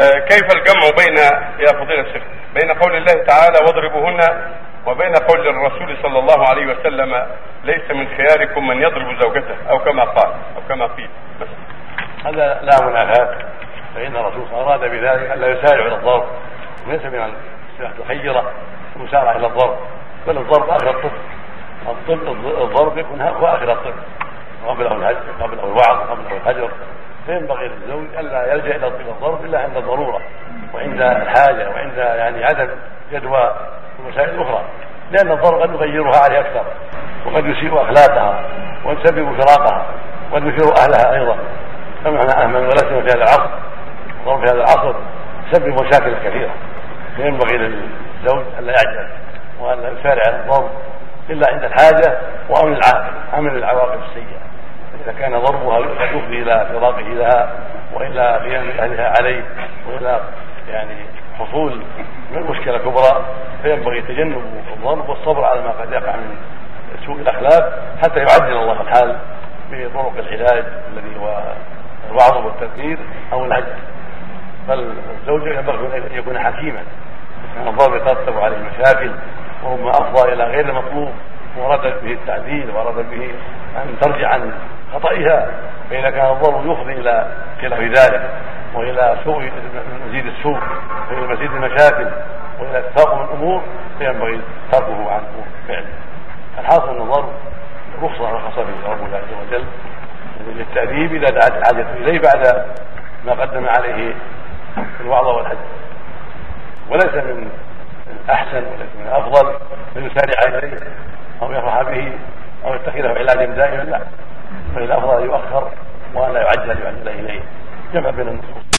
آه، كيف الجمع بين يا فضيلة الشيخ بين قول الله تعالى واضربوهن وبين قول الرسول صلى الله عليه وسلم ليس من خياركم من يضرب زوجته أو كما قال أو كما قيل. هذا لا منافاة فإن الرسول أراد بذلك ألا يسارع إلى الضرب. وليس من الخيرة المسارعة إلى الضرب. بل الضرب آخر الطب. الضرب يكون هو آخر الطب. قبله الهجر قبله الوعظ قبله الهجر. فينبغي للزوج ألا يلجأ إلى الضرب إلا عند الضرورة وعند الحاجة وعند يعني عدم جدوى المسائل الأخرى. لأن الضرب قد يغيرها عليه أكثر وقد يسيء أخلاقها ويسبب فراقها وقد يثير أهلها أيضا. نحن من في هذا العصر الضرب في هذا العصر يسبب مشاكل كثيرة. فينبغي للزوج ألا يعجل وألا يسارع الضرب إلا عند الحاجة وأمن العاقل أمن العواقب السيئة. إذا كان ضربها قد يفضي إلى فراقه لها وإلى قيام أهلها عليه وإلى يعني حصول من مشكله كبرى فينبغي تجنب الضرب والصبر على ما قد يقع من سوء الأخلاق حتى يعدل الله الحال بطرق العلاج الذي هو الوعظ والتذكير أو الهجر فالزوج ينبغي أن يكون حكيما كان الضرب يترتب عليه مشاكل وربما أفضى إلى غير المطلوب ورد به التعديل ورد به أن ترجع عن خطئها فإذا كان الضرر يفضي إلى خلاف ذلك وإلى سوء مزيد السوء وإلى مزيد المشاكل وإلى تفاقم الأمور فينبغي تركه عنه فعله. الحاصل أن الضرر رخصة رخص به ربنا عز وجل للتأديب إذا دعت الحاجة إليه بعد ما قدم عليه الوعظ والحج. وليس من الأحسن وليس من الأفضل أن يسارع إليه أو يفرح به أو يتخذه علاجا دائما لا. بل الأفضل أن يؤخر وأن لا يعجل يعجل إليه. جمع بين النصوص.